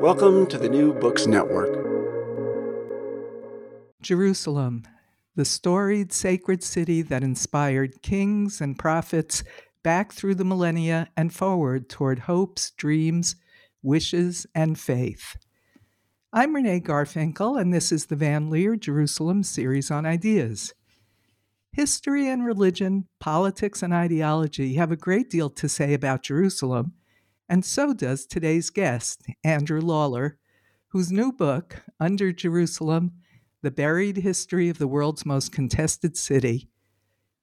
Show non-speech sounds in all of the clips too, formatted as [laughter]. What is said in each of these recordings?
Welcome to the New Books Network. Jerusalem, the storied sacred city that inspired kings and prophets back through the millennia and forward toward hopes, dreams, wishes, and faith. I'm Renee Garfinkel, and this is the Van Leer Jerusalem series on ideas. History and religion, politics and ideology have a great deal to say about Jerusalem and so does today's guest, Andrew Lawler, whose new book, Under Jerusalem The Buried History of the World's Most Contested City,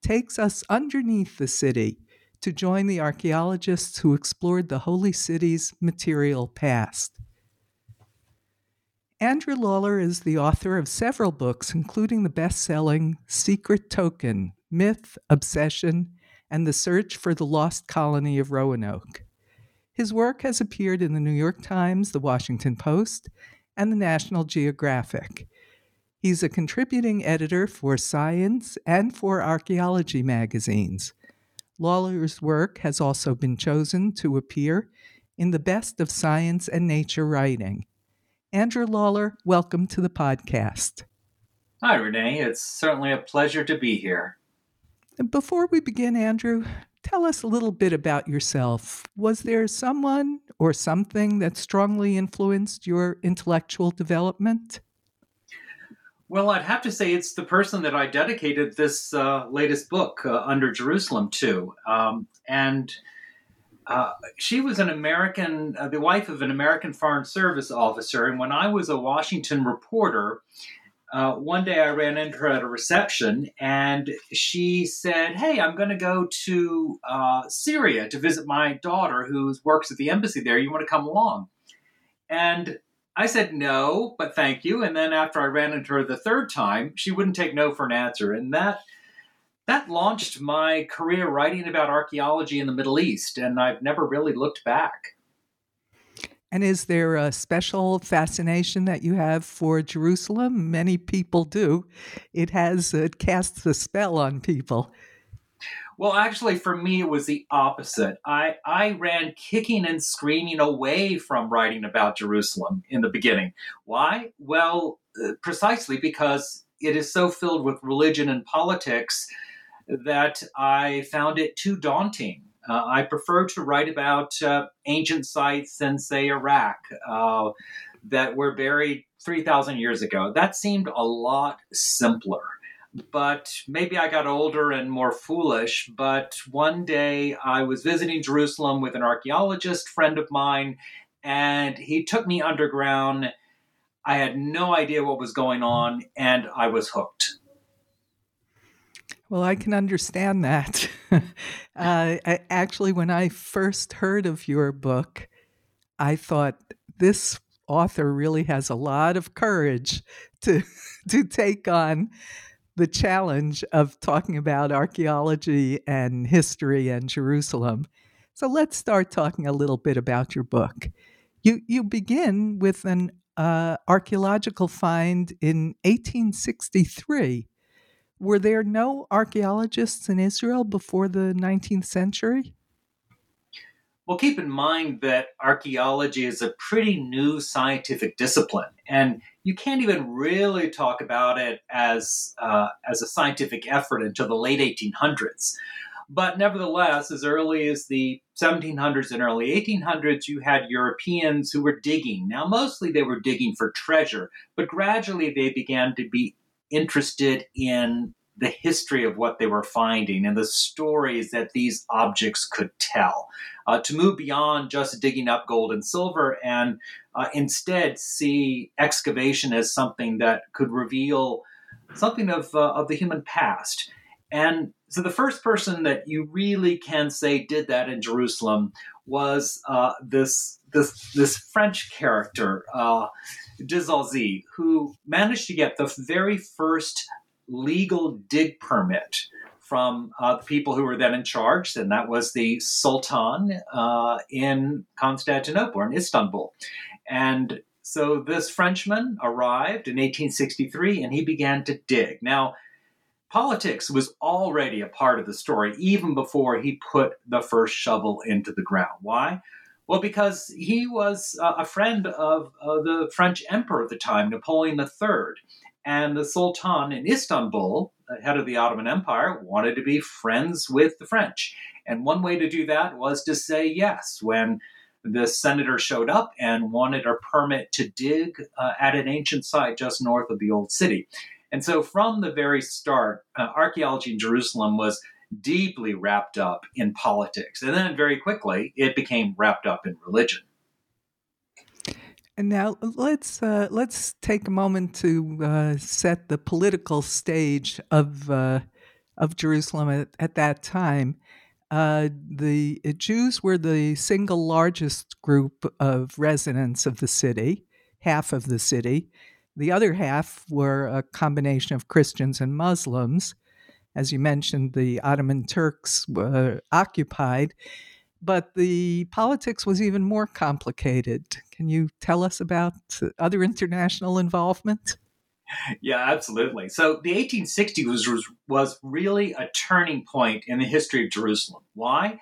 takes us underneath the city to join the archaeologists who explored the holy city's material past. Andrew Lawler is the author of several books, including the best selling Secret Token Myth, Obsession, and The Search for the Lost Colony of Roanoke. His work has appeared in the New York Times, the Washington Post, and the National Geographic. He's a contributing editor for science and for archaeology magazines. Lawler's work has also been chosen to appear in the Best of Science and Nature Writing. Andrew Lawler, welcome to the podcast. Hi, Renee. It's certainly a pleasure to be here. Before we begin, Andrew, Tell us a little bit about yourself. Was there someone or something that strongly influenced your intellectual development? Well, I'd have to say it's the person that I dedicated this uh, latest book, uh, Under Jerusalem, to. Um, and uh, she was an American, uh, the wife of an American Foreign Service officer. And when I was a Washington reporter, uh, one day I ran into her at a reception and she said, Hey, I'm going to go to uh, Syria to visit my daughter who works at the embassy there. You want to come along? And I said no, but thank you. And then after I ran into her the third time, she wouldn't take no for an answer. And that that launched my career writing about archaeology in the Middle East, and I've never really looked back. And is there a special fascination that you have for Jerusalem? Many people do. It has it casts a spell on people. Well, actually, for me, it was the opposite. I, I ran kicking and screaming away from writing about Jerusalem in the beginning. Why? Well, uh, precisely because it is so filled with religion and politics that I found it too daunting. Uh, I prefer to write about uh, ancient sites in, say, Iraq uh, that were buried 3,000 years ago. That seemed a lot simpler. But maybe I got older and more foolish. But one day I was visiting Jerusalem with an archaeologist friend of mine, and he took me underground. I had no idea what was going on, and I was hooked. Well, I can understand that. [laughs] uh, I, actually, when I first heard of your book, I thought this author really has a lot of courage to [laughs] to take on the challenge of talking about archaeology and history and Jerusalem. So let's start talking a little bit about your book. You you begin with an uh, archaeological find in 1863 were there no archaeologists in Israel before the 19th century? Well, keep in mind that archaeology is a pretty new scientific discipline, and you can't even really talk about it as uh, as a scientific effort until the late 1800s. But nevertheless, as early as the 1700s and early 1800s, you had Europeans who were digging. Now, mostly they were digging for treasure, but gradually they began to be interested in the history of what they were finding and the stories that these objects could tell. Uh, to move beyond just digging up gold and silver and uh, instead see excavation as something that could reveal something of, uh, of the human past. And so the first person that you really can say did that in Jerusalem was uh, this, this, this French character, uh, who managed to get the very first legal dig permit from uh, the people who were then in charge, and that was the Sultan uh, in Constantinople, in Istanbul. And so this Frenchman arrived in 1863 and he began to dig. Now, politics was already a part of the story even before he put the first shovel into the ground. Why? Well, because he was uh, a friend of uh, the French emperor at the time, Napoleon III. And the Sultan in Istanbul, head of the Ottoman Empire, wanted to be friends with the French. And one way to do that was to say yes when the senator showed up and wanted a permit to dig uh, at an ancient site just north of the old city. And so, from the very start, uh, archaeology in Jerusalem was deeply wrapped up in politics. And then, very quickly, it became wrapped up in religion. And now let's uh, let's take a moment to uh, set the political stage of uh, of Jerusalem at, at that time. Uh, the Jews were the single largest group of residents of the city, half of the city. The other half were a combination of Christians and Muslims. As you mentioned, the Ottoman Turks were occupied, but the politics was even more complicated. Can you tell us about other international involvement? Yeah, absolutely. So the 1860s was, was really a turning point in the history of Jerusalem. Why?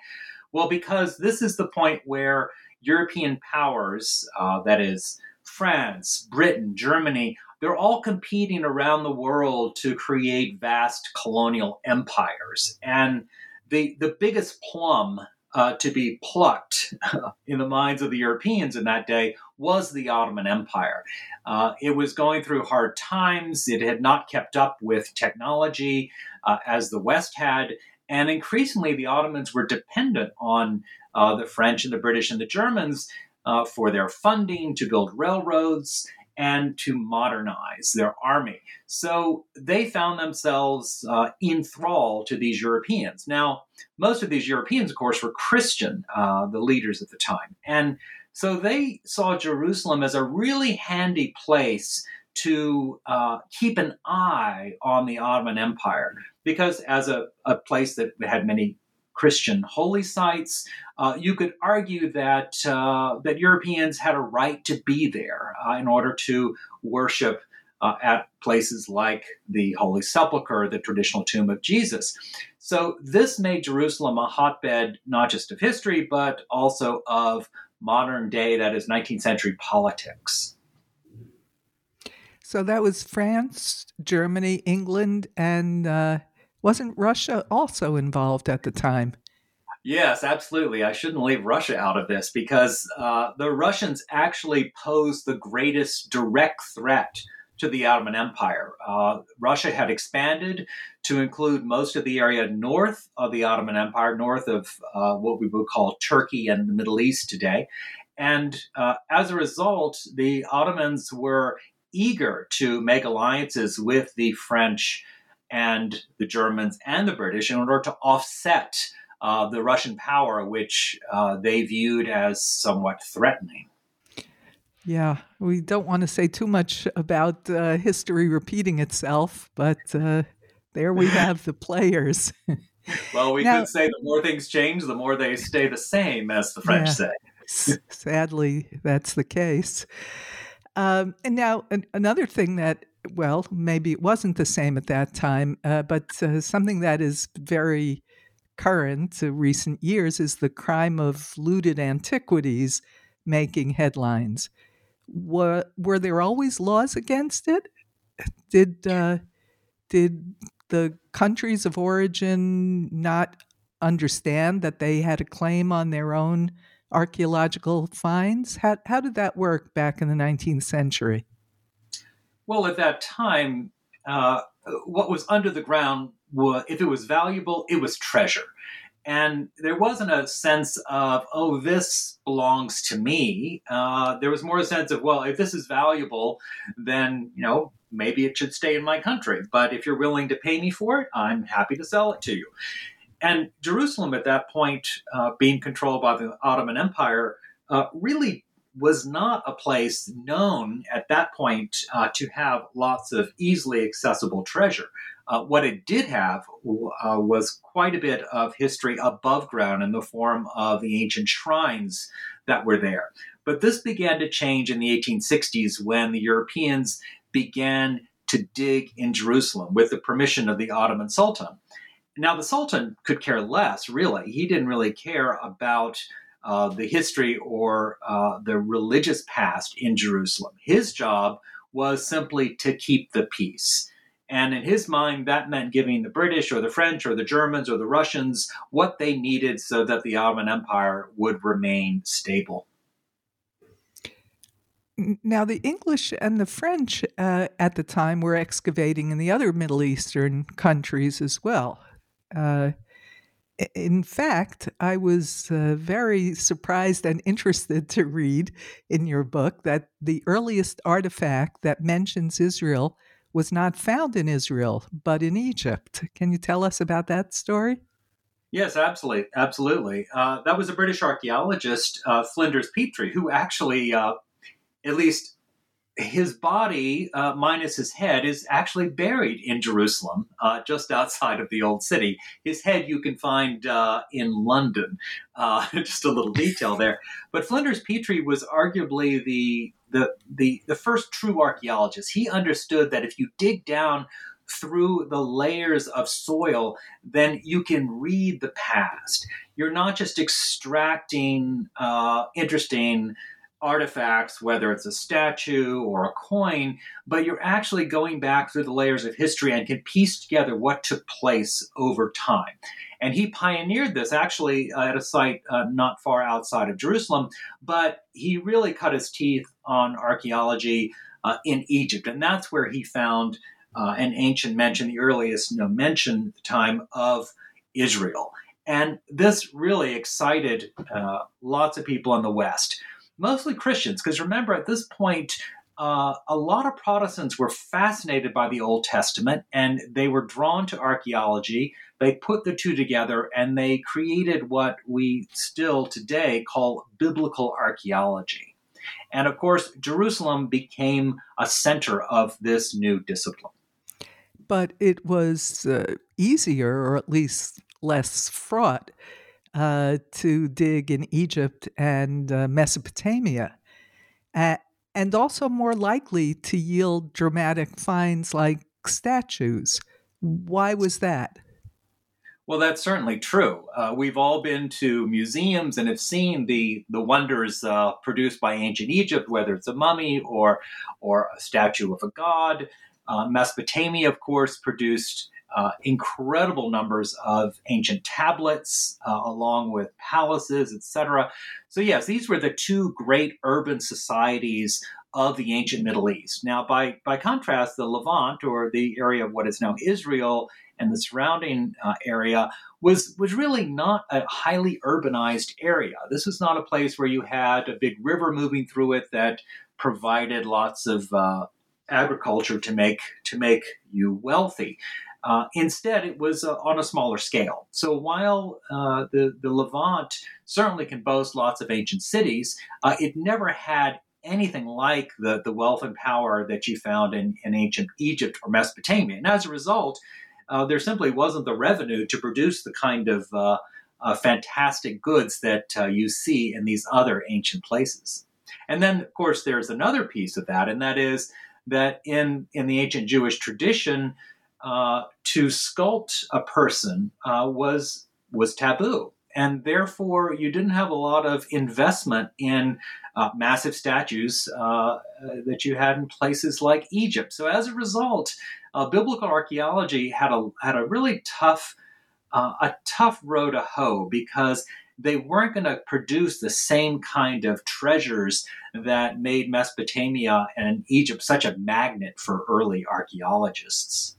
Well, because this is the point where European powers, uh, that is, France, Britain, Germany, they're all competing around the world to create vast colonial empires. And the, the biggest plum uh, to be plucked [laughs] in the minds of the Europeans in that day was the Ottoman Empire. Uh, it was going through hard times. It had not kept up with technology uh, as the West had. And increasingly, the Ottomans were dependent on uh, the French and the British and the Germans uh, for their funding to build railroads and to modernize their army. So they found themselves uh, in thrall to these Europeans. Now, most of these Europeans, of course, were Christian, uh, the leaders at the time. And so they saw Jerusalem as a really handy place to uh, keep an eye on the Ottoman Empire because, as a, a place that had many Christian holy sites. Uh, you could argue that uh, that Europeans had a right to be there uh, in order to worship uh, at places like the Holy Sepulchre, the traditional tomb of Jesus. So this made Jerusalem a hotbed not just of history but also of modern day, that is 19th century politics. So that was France, Germany, England, and uh, wasn't Russia also involved at the time? Yes, absolutely. I shouldn't leave Russia out of this because uh, the Russians actually posed the greatest direct threat to the Ottoman Empire. Uh, Russia had expanded to include most of the area north of the Ottoman Empire, north of uh, what we would call Turkey and the Middle East today. And uh, as a result, the Ottomans were eager to make alliances with the French and the Germans and the British in order to offset uh, the Russian power, which uh, they viewed as somewhat threatening. Yeah, we don't want to say too much about uh, history repeating itself, but uh, there we [laughs] have the players. well, we now, could say the more things change, the more they stay the same, as the French yeah, say. sadly, that's the case. Um, and now, an- another thing that well, maybe it wasn't the same at that time, uh, but uh, something that is very current to recent years is the crime of looted antiquities making headlines. Were, were there always laws against it? Did, uh, did the countries of origin not understand that they had a claim on their own archaeological finds? How, how did that work back in the 19th century? Well, at that time, uh, what was under the ground, was, if it was valuable, it was treasure. And there wasn't a sense of, oh, this belongs to me. Uh, there was more a sense of, well, if this is valuable, then, you know, maybe it should stay in my country. But if you're willing to pay me for it, I'm happy to sell it to you. And Jerusalem at that point, uh, being controlled by the Ottoman Empire, uh, really was not a place known at that point uh, to have lots of easily accessible treasure. Uh, what it did have uh, was quite a bit of history above ground in the form of the ancient shrines that were there. But this began to change in the 1860s when the Europeans began to dig in Jerusalem with the permission of the Ottoman Sultan. Now, the Sultan could care less, really. He didn't really care about uh, the history or uh, the religious past in Jerusalem. His job was simply to keep the peace. And in his mind, that meant giving the British or the French or the Germans or the Russians what they needed so that the Ottoman Empire would remain stable. Now, the English and the French uh, at the time were excavating in the other Middle Eastern countries as well. Uh, in fact, I was uh, very surprised and interested to read in your book that the earliest artifact that mentions Israel was not found in Israel, but in Egypt. Can you tell us about that story? Yes, absolutely, absolutely. Uh, that was a British archaeologist, uh, Flinders Petrie, who actually, uh, at least his body, uh, minus his head, is actually buried in Jerusalem, uh, just outside of the old city. His head you can find uh, in London. Uh, [laughs] just a little detail there. But Flinders Petrie was arguably the, the the the first true archaeologist. He understood that if you dig down through the layers of soil, then you can read the past. You're not just extracting uh, interesting artifacts, whether it's a statue or a coin, but you're actually going back through the layers of history and can piece together what took place over time. And he pioneered this actually uh, at a site uh, not far outside of Jerusalem, but he really cut his teeth on archaeology uh, in Egypt. And that's where he found uh, an ancient mention, the earliest you know, mention at the time of Israel. And this really excited uh, lots of people in the West mostly Christians, because remember at this point, uh, a lot of Protestants were fascinated by the Old Testament and they were drawn to archaeology. They put the two together and they created what we still today call biblical archaeology. And of course, Jerusalem became a center of this new discipline. But it was uh, easier, or at least less fraught, uh, to dig in Egypt and uh, Mesopotamia, uh, and also more likely to yield dramatic finds like statues. Why was that? Well, that's certainly true. Uh, we've all been to museums and have seen the the wonders uh, produced by ancient Egypt, whether it's a mummy or or a statue of a god. Uh, Mesopotamia, of course, produced uh, incredible numbers of ancient tablets, uh, along with palaces, etc. So, yes, these were the two great urban societies of the ancient Middle East. Now, by, by contrast, the Levant, or the area of what is now Israel and the surrounding uh, area, was, was really not a highly urbanized area. This was not a place where you had a big river moving through it that provided lots of uh, agriculture to make to make you wealthy. Uh, instead, it was uh, on a smaller scale. So while uh, the, the Levant certainly can boast lots of ancient cities, uh, it never had anything like the, the wealth and power that you found in, in ancient Egypt or Mesopotamia. And as a result, uh, there simply wasn't the revenue to produce the kind of uh, fantastic goods that you see in these other ancient places. And then, of course, there's another piece of that, and that is that in, in the ancient Jewish tradition, uh, to sculpt a person uh, was was taboo, and therefore you didn't have a lot of investment in uh, massive statues uh, that you had in places like Egypt. So as a result, uh, biblical archaeology had a had a really tough uh, a tough row to hoe because they weren't going to produce the same kind of treasures that made Mesopotamia and Egypt such a magnet for early archaeologists.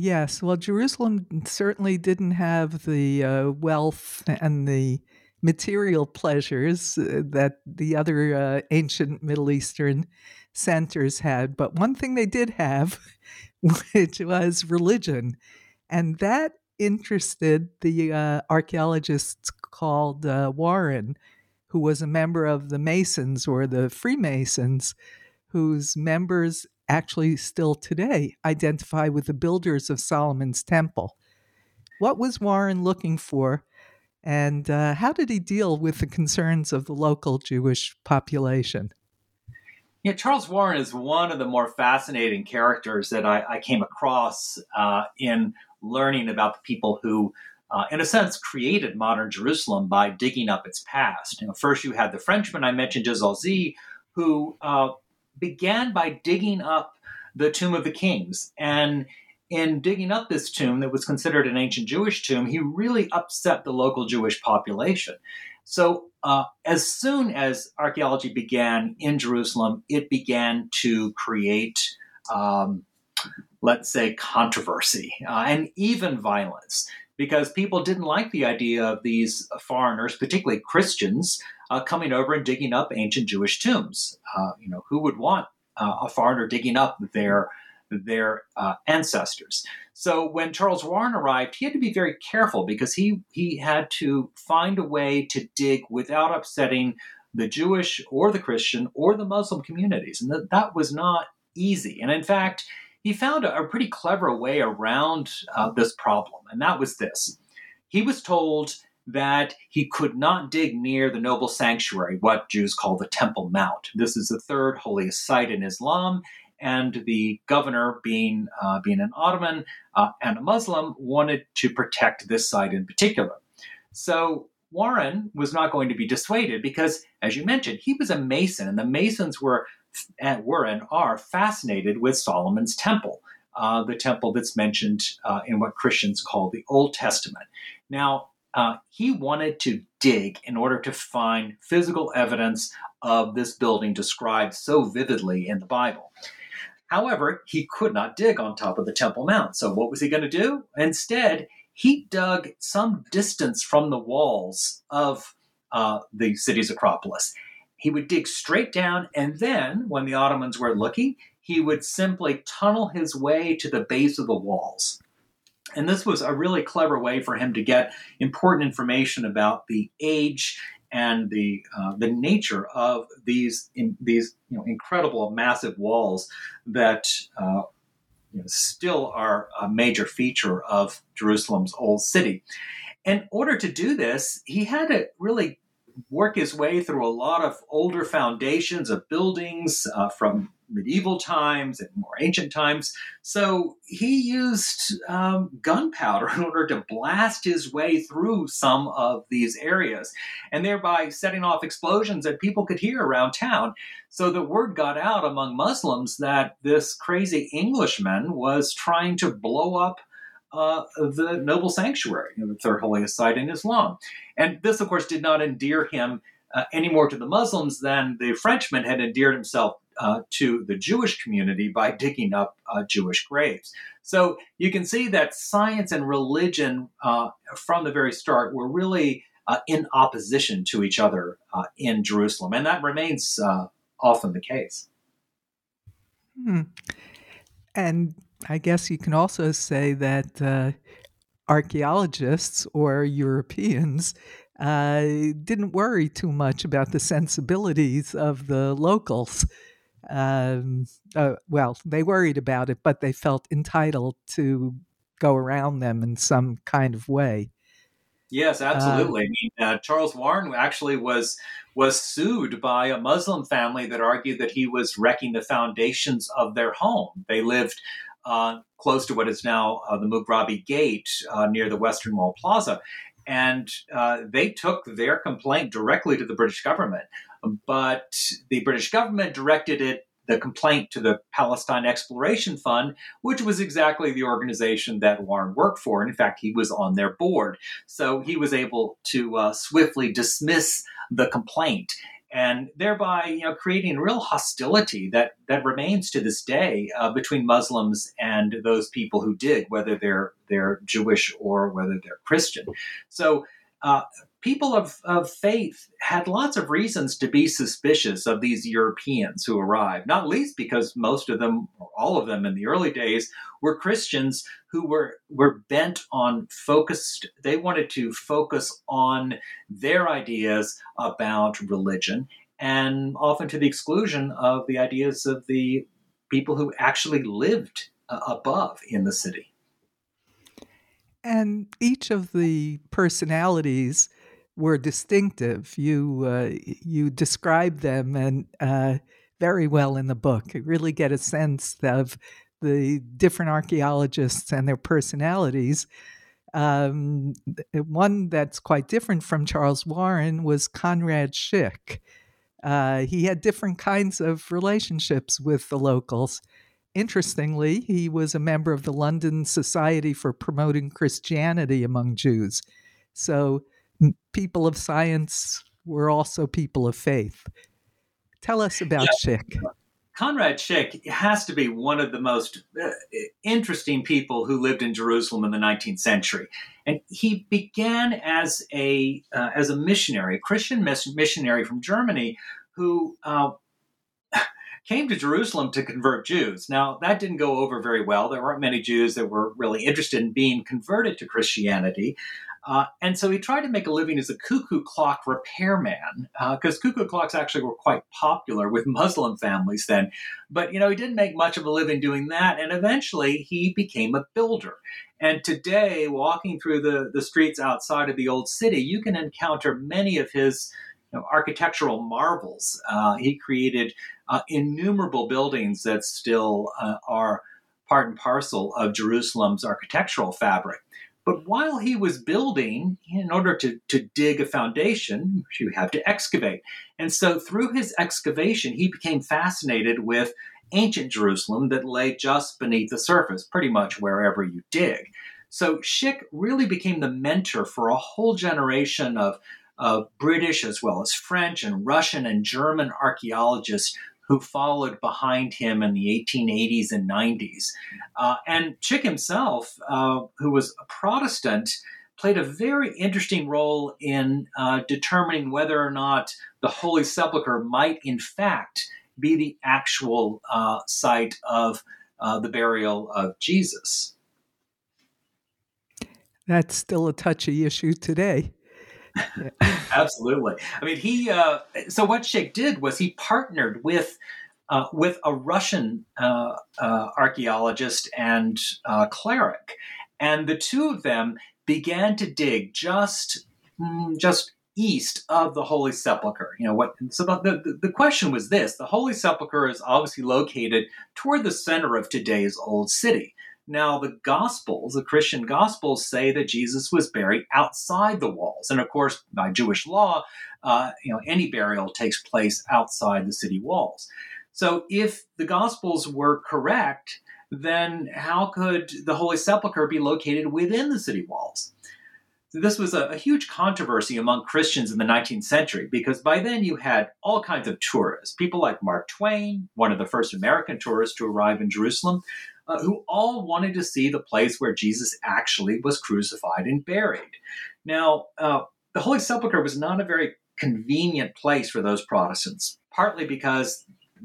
Yes, well, Jerusalem certainly didn't have the uh, wealth and the material pleasures uh, that the other uh, ancient Middle Eastern centers had. But one thing they did have, [laughs] which was religion. And that interested the uh, archaeologist called uh, Warren, who was a member of the Masons or the Freemasons, whose members actually still today identify with the builders of Solomon's Temple. What was Warren looking for, and uh, how did he deal with the concerns of the local Jewish population? Yeah, Charles Warren is one of the more fascinating characters that I, I came across uh, in learning about the people who, uh, in a sense, created modern Jerusalem by digging up its past. You know, first, you had the Frenchman I mentioned, Saulcy, who uh, began by digging up the tomb of the kings. And in digging up this tomb that was considered an ancient Jewish tomb, he really upset the local Jewish population. So, uh, as soon as archaeology began in Jerusalem, it began to create um, let's say, controversy uh, and even violence because people didn't like the idea of these foreigners, particularly Christians, uh, coming over and digging up ancient Jewish tombs. Uh, you know, who would want uh, a foreigner digging up their their uh, ancestors? So when Charles Warren arrived, he had to be very careful because he he had to find a way to dig without upsetting the Jewish or the Christian or the Muslim communities, and that, that was not easy. And in fact, he found a, a pretty clever way around uh, this problem, and that was this. He was told that he could not dig near the noble sanctuary, what Jews call the Temple Mount. This is the third holiest site in Islam, and the governor, being uh, being an Ottoman uh, and a Muslim, wanted to protect this site in particular. So Warren was not going to be dissuaded because, as you mentioned, he was a Mason, and the Masons were and were and are fascinated with Solomon's temple, uh, the temple that's mentioned uh, in what Christians call the Old Testament. Now, uh, he wanted to dig in order to find physical evidence of this building described so vividly in the Bible. However, he could not dig on top of the Temple Mount. So, what was he going to do? Instead, he dug some distance from the walls of uh, the city's Acropolis he would dig straight down, and then, when the Ottomans were looking, he would simply tunnel his way to the base of the walls. And this was a really clever way for him to get important information about the age and the uh, the nature of these in, these you know incredible massive walls that uh, you know, still are a major feature of Jerusalem's old city. In order to do this, he had to really work his way through a lot of older foundations of buildings uh, from medieval times and more ancient times. So he used um, gunpowder [laughs] in order to blast his way through some of these areas and thereby setting off explosions that people could hear around town. So the word got out among Muslims that this crazy Englishman was trying to blow up uh, the noble sanctuary, you know, the third holiest site in Islam. And this, of course, did not endear him uh, any more to the Muslims than the Frenchman had endeared himself uh, to the Jewish community by digging up uh, Jewish graves. So you can see that science and religion uh, from the very start were really uh, in opposition to each other uh, in Jerusalem, and that remains often the case. Hmm. And I guess you can also say that uh, archaeologists or Europeans uh, didn't worry too much about the sensibilities of the locals. Um, uh, well, they worried about it, but they felt entitled to go around them in some kind of way. Yes, absolutely. Uh, I mean, uh, Charles Warren actually was was sued by a Muslim family that argued that he was wrecking the foundations of their home. They lived uh, close to what is now uh, the Mughrabi Gate uh, near the Western Wall Plaza. And uh, they took their complaint directly to the British government. But the British government directed it the complaint to the Palestine Exploration Fund, which was exactly the organization that Warren worked for. And in fact, he was on their board. So he was able to uh, swiftly dismiss the complaint and thereby you know creating real hostility that that remains to this day uh, between Muslims and those people who dig, whether they're they're Jewish or whether they're Christian. So. Uh, people of, of faith had lots of reasons to be suspicious of these Europeans who arrived, not least because most of them, or all of them in the early days, were Christians who were, were bent on focused, they wanted to focus on their ideas about religion and often to the exclusion of the ideas of the people who actually lived uh, above in the city. And each of the personalities were distinctive. You uh, you describe them and uh, very well in the book. You really get a sense of the different archaeologists and their personalities. Um, one that's quite different from Charles Warren was Conrad Schick. Uh, he had different kinds of relationships with the locals. Interestingly, he was a member of the London Society for Promoting Christianity Among Jews. So, people of science were also people of faith. Tell us about yeah. Schick. Conrad Schick has to be one of the most uh, interesting people who lived in Jerusalem in the 19th century, and he began as a uh, as a missionary, a Christian missionary from Germany, who uh, [laughs] came to Jerusalem to convert Jews. Now, that didn't go over very well. There weren't many Jews that were really interested in being converted to Christianity. Uh, and so he tried to make a living as a cuckoo clock repairman because uh, cuckoo clocks actually were quite popular with [laughs] Muslim families then. But, you know, he didn't make much of a living doing that. And eventually he became a builder. And today, walking through the, the streets outside of the old city, you can encounter many of his you know, architectural marvels. Uh, he created uh, innumerable buildings that still uh, are part and parcel of Jerusalem's architectural fabric. But while he was building, in order to, to dig a foundation, you have to excavate. And so through his excavation, he became fascinated with ancient Jerusalem that lay just beneath the surface, pretty much wherever you dig. So Schick really became the mentor for a whole generation of, of British as well as French and Russian and German archaeologists who followed behind him in the 1880s and 90s. Uh, and Schick himself, uh, who was a Protestant, played a very interesting role in uh, determining whether or not the Holy Sepulchre might, in fact, be the actual uh, site of uh, the burial of Jesus. That's still a touchy issue today. [laughs] Absolutely. I mean, he. Uh, so what Schick did was he partnered with uh, with a Russian uh, uh archaeologist and uh, cleric, and the two of them began to dig just mm, just east of the Holy Sepulchre. You know what? So the, the, the question was this: the Holy Sepulchre is obviously located toward the center of today's old city. Now, the Gospels, the Christian Gospels, say that Jesus was buried outside the walls, and of course, by Jewish law, uh, you know any burial takes place outside the city walls. So, if the Gospels were correct, then how could the Holy Sepulchre be located within the city walls? This was a, a, huge controversy among Christians in the 19th century because by then you had all kinds of tourists, people like Mark Twain, one of the first American tourists to arrive in Jerusalem, uh, who all wanted to see the place where Jesus actually was crucified and buried. Now, uh, the Holy Sepulchre was not a very convenient place for those Protestants, partly because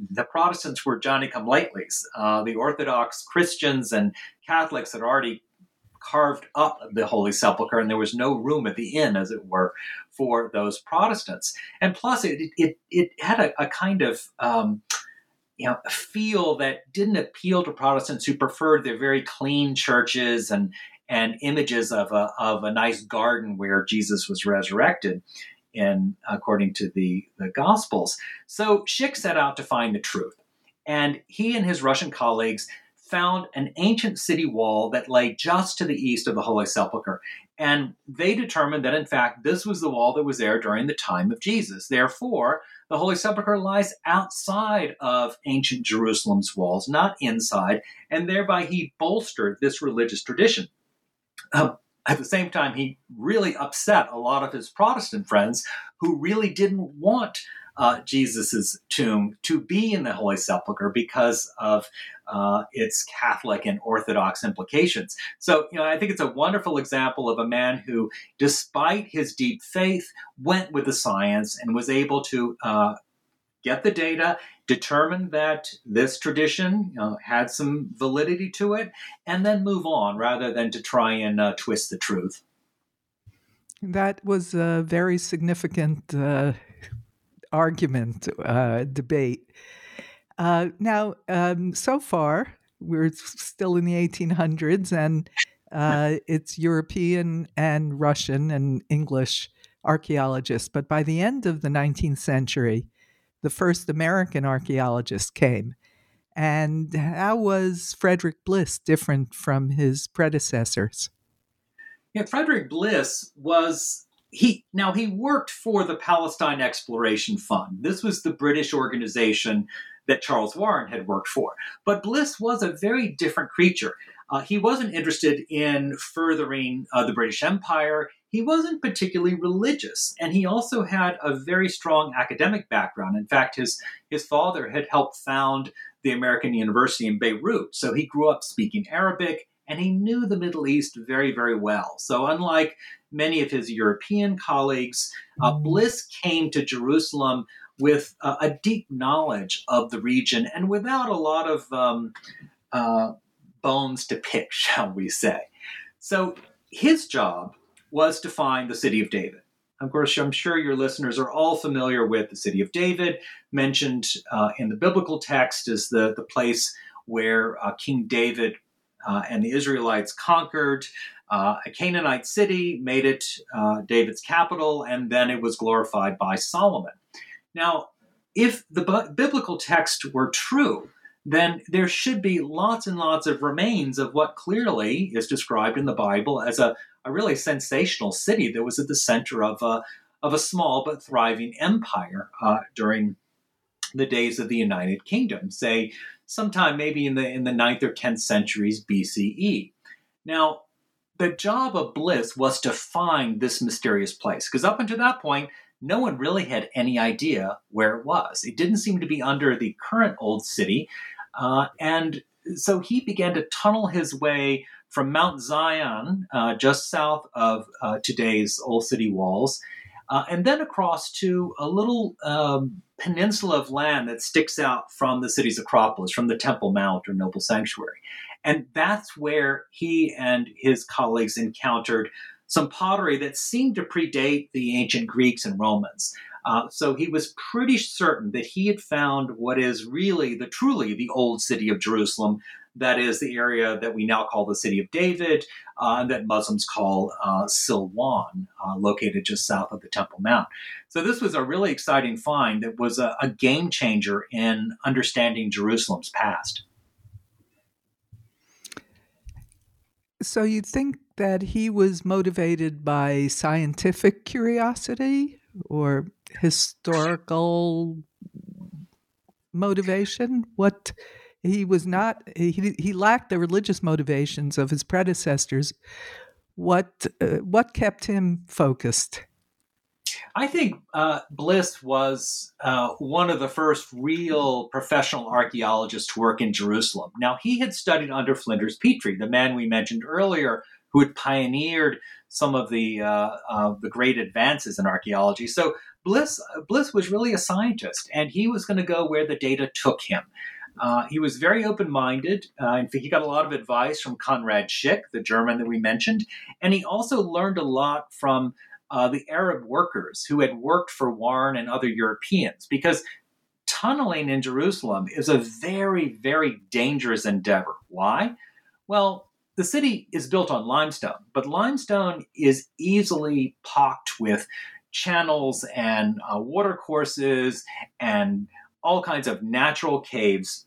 the Protestants were Johnny come latelys. Uh, the Orthodox Christians and Catholics had already carved up the Holy Sepulchre, and there was no room at the inn, as it were, for those Protestants. And plus, it it, it had a, a kind of um, you know, feel that didn't appeal to Protestants who preferred their very clean churches and and images of a of a nice garden where Jesus was resurrected, in according to the the Gospels. So Schick set out to find the truth, and he and his Russian colleagues found an ancient city wall that lay just to the east of the Holy Sepulchre. And they determined that, in fact, this was the wall that was there during the time of Jesus. Therefore, the Holy Sepulchre lies outside of ancient Jerusalem's walls, not inside, and thereby he bolstered this religious tradition. Um, at the same time, he really upset a lot of his Protestant friends who really didn't want uh, Jesus's tomb to be in the Holy Sepulchre because of uh, its Catholic and Orthodox implications. So, you know, I think it's a wonderful example of a man who, despite his deep faith, went with the science and was able to uh, get the data, determine that this tradition you know, had some validity to it, and then move on rather than to try and uh, twist the truth. That was a very significant uh, argument, uh, debate. Uh, now, um, so far, we're still in the 1800s, and uh, it's European and Russian and English archaeologists. But by the end of the 19th century, the first American archaeologist came. And how was Frederick Bliss different from his predecessors? Yeah, Frederick Bliss was he now he worked for the Palestine Exploration Fund. This was the British organization that Charles Warren had worked for. But Bliss was a very different creature. Uh, he wasn't interested in furthering uh, the British Empire. He wasn't particularly religious, and he also had a very strong academic background. In fact, his his father had helped found the American University in Beirut, so he grew up speaking Arabic and he knew the Middle East very, very well. So, unlike many of his European colleagues, uh, mm. Bliss came to Jerusalem with uh, a deep knowledge of the region and without a lot of um, uh, bones to pick, [laughs] shall we say. So, his job was to find the city of David. Of course, I'm sure your listeners are all familiar with the city of David, mentioned uh, in the biblical text as the, the place where uh, King David uh, and the Israelites conquered uh, a Canaanite city, made it uh, David's capital, and then it was glorified by Solomon. Now, if the b- biblical text were true, then there should be lots and lots of remains of what clearly is described in the Bible as a, a really sensational city that was at the center of a, of a small but thriving empire uh, during the days of the United Kingdom, say sometime maybe in the in the 9th or 10th centuries BCE. Now, the job of Bliss was to find this mysterious place because up until that point, no one really had any idea where it was. It didn't seem to be under the current old city, uh, and so he began to tunnel his way from Mount Zion, uh, just south of uh, today's Old City walls, uh, and then across to a little um, peninsula of land that sticks out from the city's Acropolis, from the Temple Mount or Noble Sanctuary. And that's where he and his colleagues encountered some pottery that seemed to predate the ancient Greeks and Romans. Uh, so he was pretty certain that he had found what is really the truly the old city of Jerusalem, that is the area that we now call the City of David, uh, that Muslims call uh, Silwan, uh, located just south of the Temple Mount. So this was a really exciting find that was a, a game changer in understanding Jerusalem's past. So you'd think that he was motivated by scientific curiosity or historical motivation? What he was not he, he lacked the religious motivations of his predecessors what uh, what kept him focused I think uh, Bliss was uh, one of the first real professional archaeologists to work in Jerusalem. Now, he had studied under Flinders Petrie, the man we mentioned earlier, who had pioneered some of the uh, uh the great advances in archaeology. So Bliss Bliss was really a scientist, and he was going to go where the data took him. Uh, he was very open minded. Uh, in fact, he got a lot of advice from Conrad Schick, the German that we mentioned. And he also learned a lot from uh, the Arab workers who had worked for Warren and other Europeans because tunneling in Jerusalem is a very, very dangerous endeavor. Why? Well, the city is built on limestone, but limestone is easily pocked with channels and uh, watercourses and all kinds of natural caves.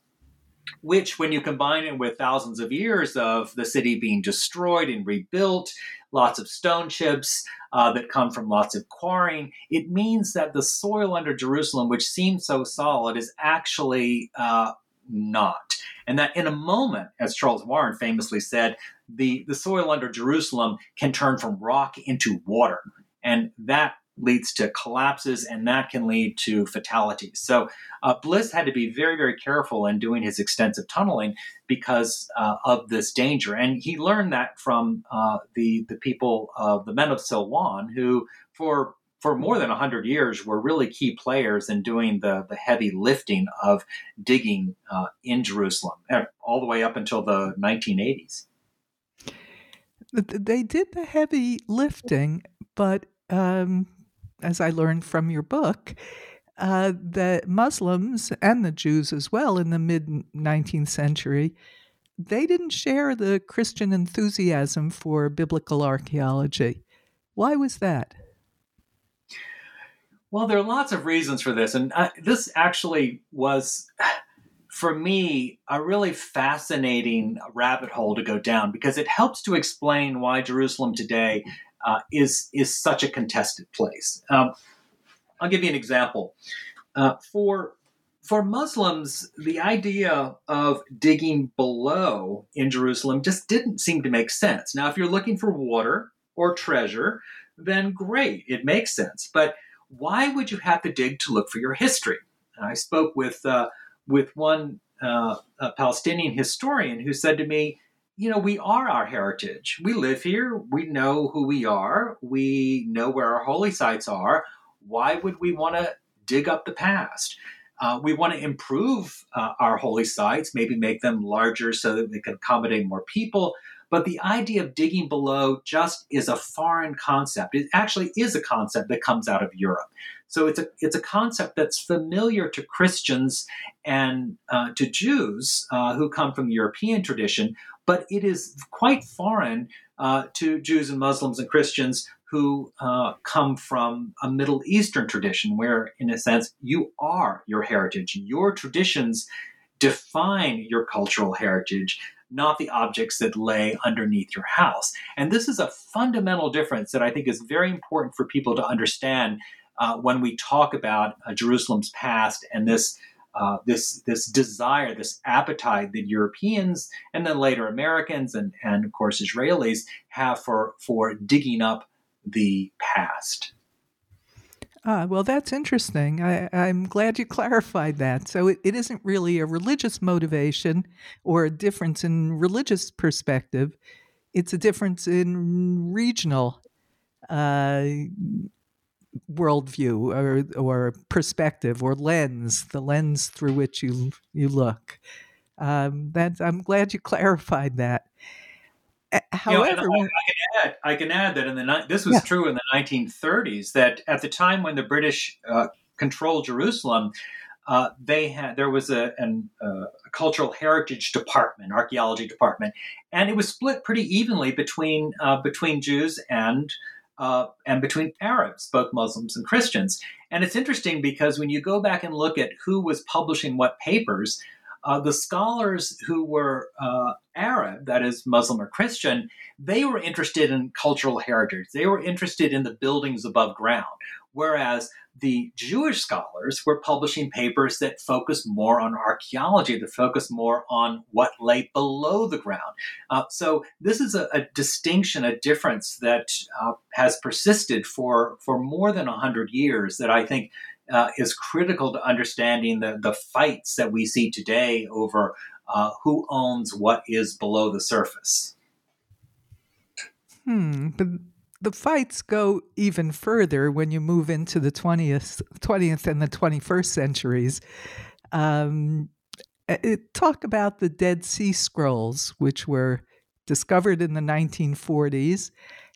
which, when you combine it with thousands of years of the city being destroyed and rebuilt, lots of stone chips uh, that come from lots of quarrying, it means that the soil under Jerusalem, which seems so solid, is actually uh, not. And that in a moment, as Charles Warren famously said, the, the soil under Jerusalem can turn from rock into water. And that leads to collapses and that can lead to fatalities. So uh, Bliss had to be very, very careful in doing his extensive tunneling because uh, of this danger. And he learned that from uh, the, the people of the men of Silwan, who for for more than 100 years were really key players in doing the, the heavy lifting of digging uh, in Jerusalem, all the way up until the 1980s. They did the heavy lifting, but um, as I learned from your book, uh, the Muslims and the Jews as well in the mid 19th century, they didn't share the Christian enthusiasm for biblical archaeology. Why was that? Well, there are lots of reasons for this. And uh, this actually was, for me, a really fascinating rabbit hole to go down because it helps to explain why Jerusalem today uh, is is such a contested place. Um, I'll give you an example. Uh, for for Muslims, the idea of digging below in Jerusalem just didn't seem to make sense. Now, if you're looking for water or treasure, then great, it makes sense. But why would you have to dig to look for your history? I spoke with uh, with one uh, Palestinian historian who said to me, you know, we are our heritage. We live here. We know who we are. We know where our holy sites are. Why would we want to dig up the past? Uh, we want to improve uh, our holy sites, maybe make them larger so that they can accommodate more people. But the idea of digging below just is a foreign concept. It actually is a concept that comes out of Europe. So it's a it's a concept that's familiar to Christians and uh, to Jews uh, who come from the European tradition, but it is quite foreign uh, to Jews and Muslims and Christians who uh, come from a Middle Eastern tradition, where, in a sense, you are your heritage. Your traditions define your cultural heritage, not the objects that lay underneath your house. And this is a fundamental difference that I think is very important for people to understand uh, when we talk about uh, Jerusalem's past and this uh, this this desire, this appetite that Europeans and then later Americans and and of course Israelis have for for digging up the past. Ah, well, that's interesting. I, am glad you clarified that. So it, it isn't really a religious motivation or a difference in religious perspective. It's a difference in regional uh, worldview or or perspective or lens, the lens through which you you look. Um, that I'm glad you clarified that. However, you know, I, I, can add, I can add that in the this was yeah. true in the 1930s. That at the time when the British uh, controlled Jerusalem, uh, they had there was a, an, uh, a, cultural heritage department, archaeology department, and it was split pretty evenly between uh, between Jews and uh, and between Arabs, both Muslims and Christians. And it's interesting because when you go back and look at who was publishing what papers, uh, the scholars who were uh, Arab, that is Muslim or Christian, they were interested in cultural heritage. They were interested in the buildings above ground. Whereas the Jewish scholars were publishing papers that focused more on archaeology, that focused more on what lay below the ground. Uh, so this is a, a, distinction, a difference that uh, has persisted for, for more than 100 years that I think uh, is critical to understanding the, the fights that we see today over uh, who owns what is below the surface. Hmm, but the fights go even further when you move into the 20th, 20th and the 21st centuries. Um, it, talk about the Dead Sea Scrolls, which were discovered in the 1940s,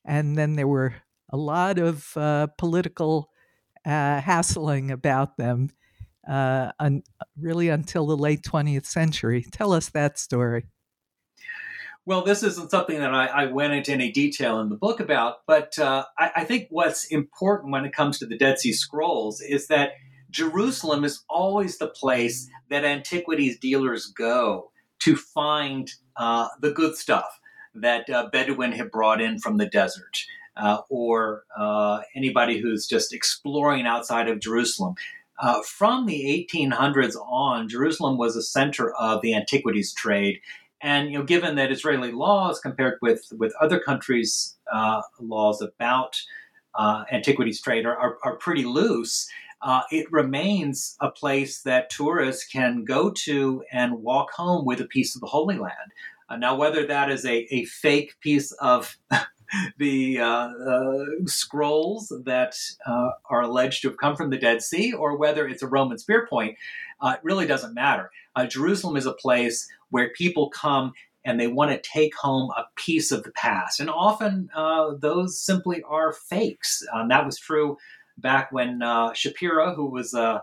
and then there were a lot of uh, political uh, hassling about them, uh, un- really until the late 20th century. Tell us that story. Well, this isn't something that I, I, went into any detail in the book about, but uh, I, I, think what's important when it comes to the Dead Sea Scrolls is that Jerusalem is always the place that antiquities dealers go to find uh, the good stuff that uh, Bedouin had brought in from the desert, uh, or uh, anybody who's just exploring outside of Jerusalem. Uh, from the 1800s on, Jerusalem was a center of the antiquities trade, and you know, given that Israeli laws compared with with other countries' uh, laws about uh, antiquities trade are, are, are pretty loose, uh, it remains a place that tourists can go to and walk home with a piece of the Holy Land. Uh, now, whether that is a, a fake piece of [laughs] the uh, uh, scrolls that uh, are alleged to have come from the Dead Sea, or whether it's a Roman spear point, uh, it really doesn't matter. Uh, Jerusalem is a place where people come and they want to take home a piece of the past. And often uh, those simply are fakes. Um, that was true back when Shapira, who was a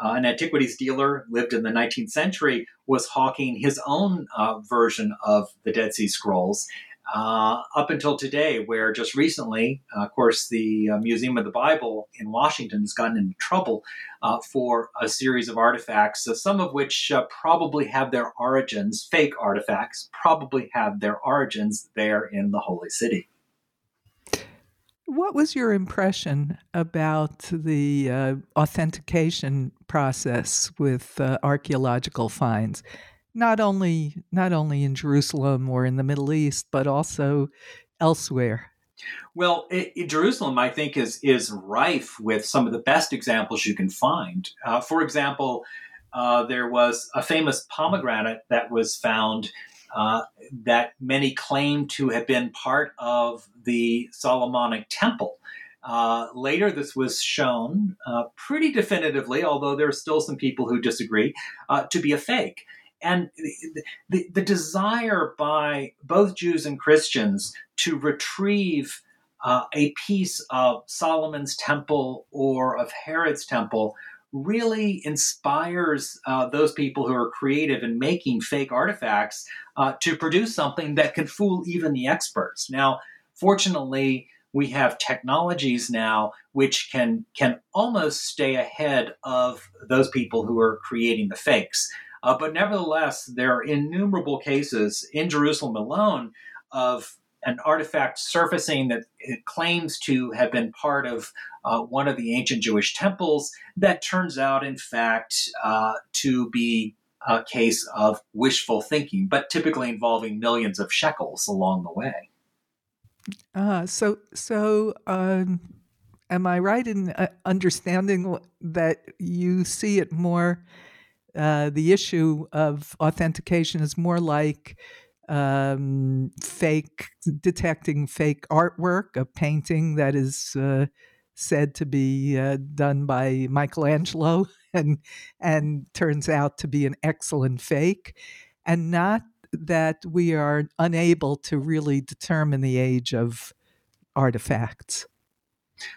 uh, an antiquities dealer, lived in the 19th century, was hawking his own uh, version of the Dead Sea Scrolls uh, up until today, where just recently, uh, of course, the uh, Museum of the Bible in Washington has gotten into trouble uh, for a series of artifacts, uh, some of which uh, probably have their origins, fake artifacts, probably have their origins there in the Holy City. What was your impression about the authentication process with archaeological finds? Not only not only in Jerusalem or in the Middle East, but also elsewhere. Well, it, it, Jerusalem, I think, is is rife with some of the best examples you can find. Uh, for example, uh, there was a famous pomegranate that was found uh, that many claim to have been part of the Solomonic Temple. Uh, later, this was shown uh, pretty definitively, although there are still some people who disagree, uh, to be a fake and the, the, desire by both Jews and Christians to retrieve uh, a piece of Solomon's temple or of Herod's temple really inspires uh, those people who are creative in making fake artifacts uh, to produce something that can fool even the experts. Now, fortunately, we have technologies now which can can almost stay ahead of those people who are creating the fakes. Uh, but nevertheless, there are innumerable cases in Jerusalem alone of an artifact surfacing that claims to have been part of uh, one of the ancient Jewish temples that turns out, in fact, uh, to be a case of wishful thinking, but typically involving millions of shekels along the way. Uh, so, so um, am I right in uh, understanding that you see it more uh, the issue of authentication is more like um, fake detecting fake artwork, a painting that is uh, said to be uh, done by Michelangelo [laughs] and and turns out to be an excellent fake, and not that we are unable to really determine the age of artifacts.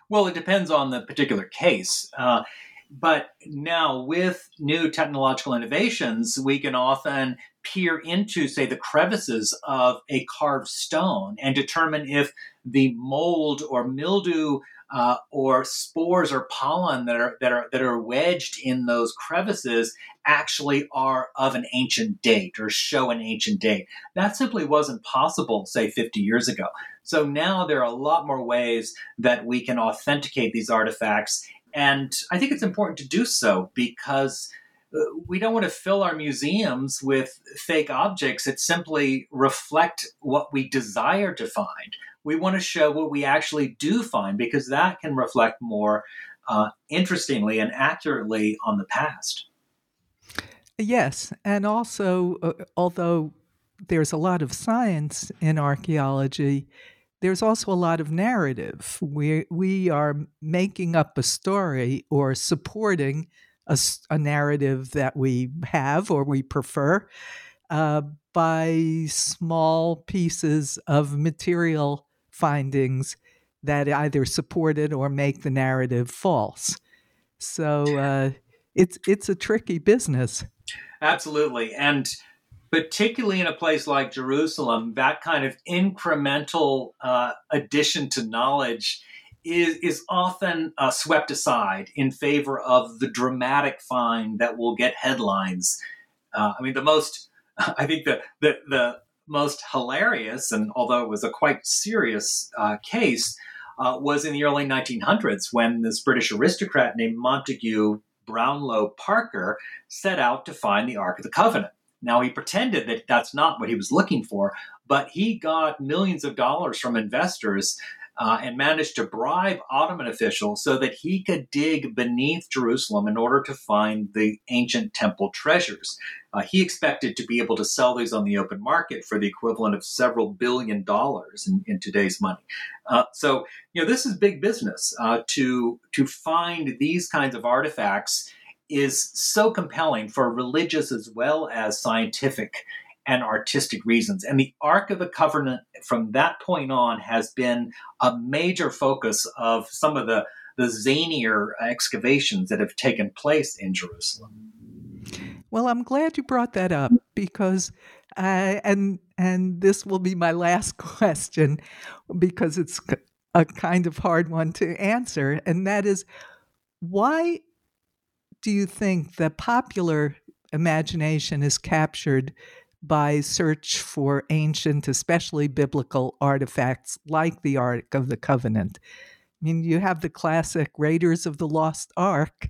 Well, it depends on the particular case. Uh, but now, with new technological innovations, we can often peer into, say, the crevices of a carved stone and determine if the mold or mildew uh, or spores or pollen that are that are that are wedged in those crevices actually are of an ancient date or show an ancient date. That simply wasn't possible, say, 50 years ago. So now there are a lot more ways that we can authenticate these artifacts and I think it's important to do so because uh, we don't want to fill our museums with fake objects that simply reflect what we desire to find. We want to show what we actually do find because that can reflect more uh, interestingly and accurately on the past. Yes. And also, uh, although there's a lot of science in archaeology, there's also a lot of narrative. We we are making up a story or supporting a, a narrative that we have or we prefer uh, by small pieces of material findings that either support it or make the narrative false. So uh, it's it's a tricky business. Absolutely, and particularly in a place like Jerusalem, that kind of incremental uh, addition to knowledge is, is often uh, swept aside in favor of the dramatic find that will get headlines. Uh, I mean, the most, [laughs] I think the, the, the most hilarious, and although it was a quite serious uh, case, uh, was in the early 1900s when this British aristocrat named Montague Brownlow Parker set out to find the Ark of the Covenant. Now, he pretended that that's not what he was looking for, but he got millions of dollars from investors uh, and managed to bribe Ottoman officials so that he could dig beneath Jerusalem in order to find the ancient temple treasures. Uh, he expected to be able to sell these on the open market for the equivalent of several billion dollars in, in today's money. Uh, so, you know, this is big business. Uh, to to find these kinds of artifacts is so compelling for religious as well as scientific and artistic reasons. And the Ark of the Covenant from that point on has been a major focus of some of the, the zanier excavations that have taken place in Jerusalem. Well, I'm glad you brought that up because, uh, and and this will be my last [laughs] question because it's a kind of hard one to answer, and that is why do you think the popular imagination is captured by search for ancient, especially biblical artifacts like the Ark of the Covenant. I mean, you have the classic Raiders of the Lost Ark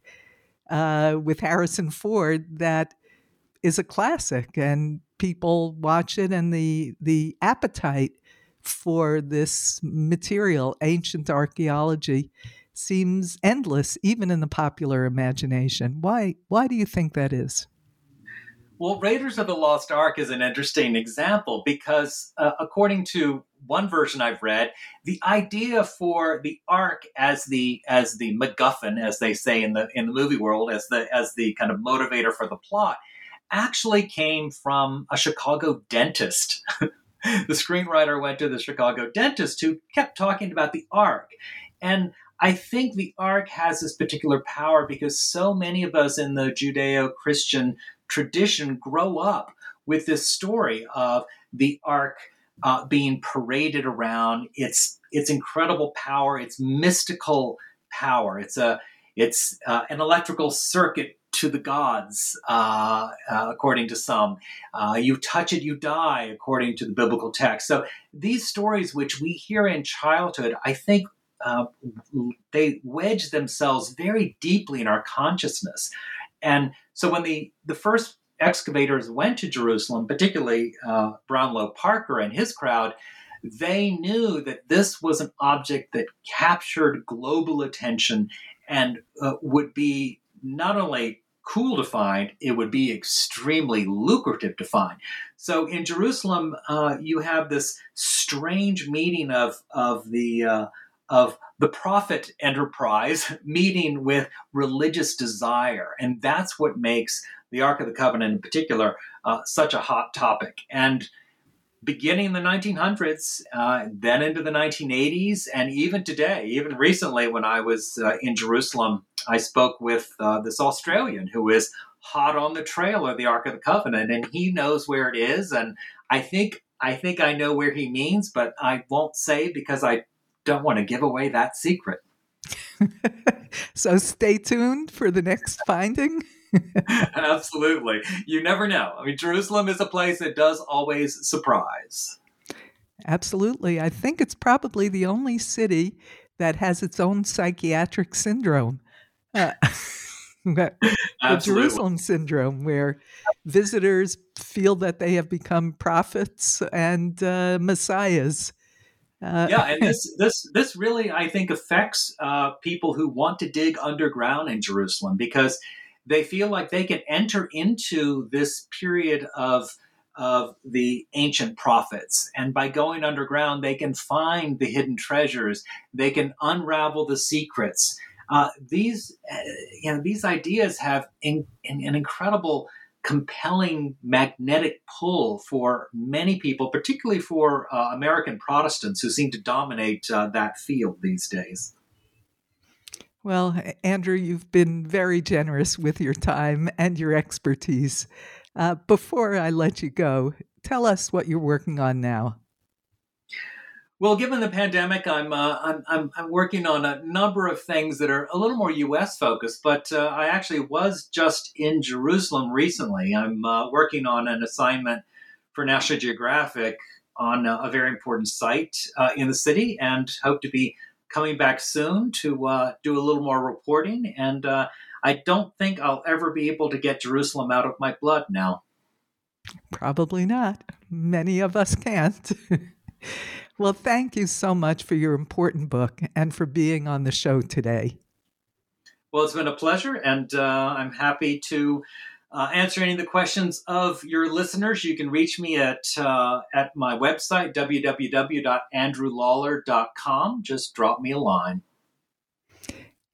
uh, with Harrison Ford that is a classic, and people watch it, and the the appetite for this material, ancient archaeology, seems endless, even in the popular imagination. Why? Why do you think that is? Well, Raiders of the Lost Ark is an interesting example because, uh, according to one version I've read, the idea for the Ark as the as the MacGuffin, as they say in the in the movie world, as the as the kind of motivator for the plot, actually came from a Chicago dentist. [laughs] the screenwriter went to the Chicago dentist who kept talking about the Ark, and I think the Ark has this particular power because so many of us in the Judeo Christian tradition grow up with this story of the ark uh, being paraded around its its incredible power, its mystical power. It's a it's uh, an electrical circuit to the gods, uh, uh, according to some. Uh, you touch it, you die, according to the biblical text. So these stories, which we hear in childhood, I think uh, they wedge themselves very deeply in our consciousness. And so when the, the first excavators went to Jerusalem, particularly uh, Brownlow Parker and his crowd, they knew that this was an object that captured global attention and uh, would be not only cool to find, it would be extremely lucrative to find. So in Jerusalem, uh, you have this strange meeting of of the uh, of the profit enterprise meeting with religious desire. And that's what makes the Ark of the Covenant in particular uh, such a hot topic. And beginning in the 1900s, uh, then into the 1980s, and even today, even recently when I was uh, in Jerusalem, I spoke with uh, this Australian who is hot on the trail of the Ark of the Covenant, and he knows where it is. And I think I think I know where he means, but I won't say because I don't want to give away that secret. [laughs] so stay tuned for the next finding. [laughs] Absolutely. You never know. I mean, Jerusalem is a place that does always surprise. Absolutely. I think it's probably the only city that has its own psychiatric syndrome. Uh, [laughs] the Jerusalem syndrome, where visitors feel that they have become prophets and uh, messiahs uh, yeah, and [laughs] this this this really I think affects uh, people who want to dig underground in Jerusalem because they feel like they can enter into this period of of the ancient prophets, and by going underground, they can find the hidden treasures. They can unravel the secrets. Uh, these uh, you know these ideas have in, in, an incredible compelling magnetic pull for many people, particularly for uh, American Protestants who seem to dominate uh, that field these days. Well, Andrew, you've been very generous with your time and your expertise. Uh, before I let you go, tell us what you're working on now. Well, given the pandemic, I'm, uh, I'm, I'm I'm working on a number of things that are a little more U.S. focused. But uh, I actually was just in Jerusalem recently. I'm uh, working on an assignment for National Geographic on a, very important site uh, in the city, and hope to be coming back soon to uh, do a little more reporting. And uh, I don't think I'll ever be able to get Jerusalem out of my blood now. Probably not. Many of us can't. [laughs] well, thank you so much for your important book and for being on the show today. Well, it's been a pleasure, and uh, I'm happy to uh, answer any of the questions of your listeners. You can reach me at uh, at my website www.andrewlawler.com. Just drop me a line.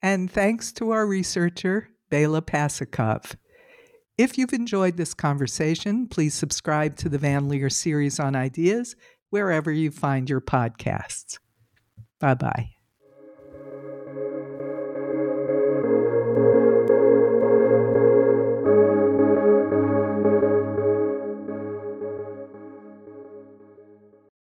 And thanks to our researcher, Bela Pasikov. If you've enjoyed this conversation, please subscribe to the Van Leer series on ideas wherever you find your podcasts. Bye bye.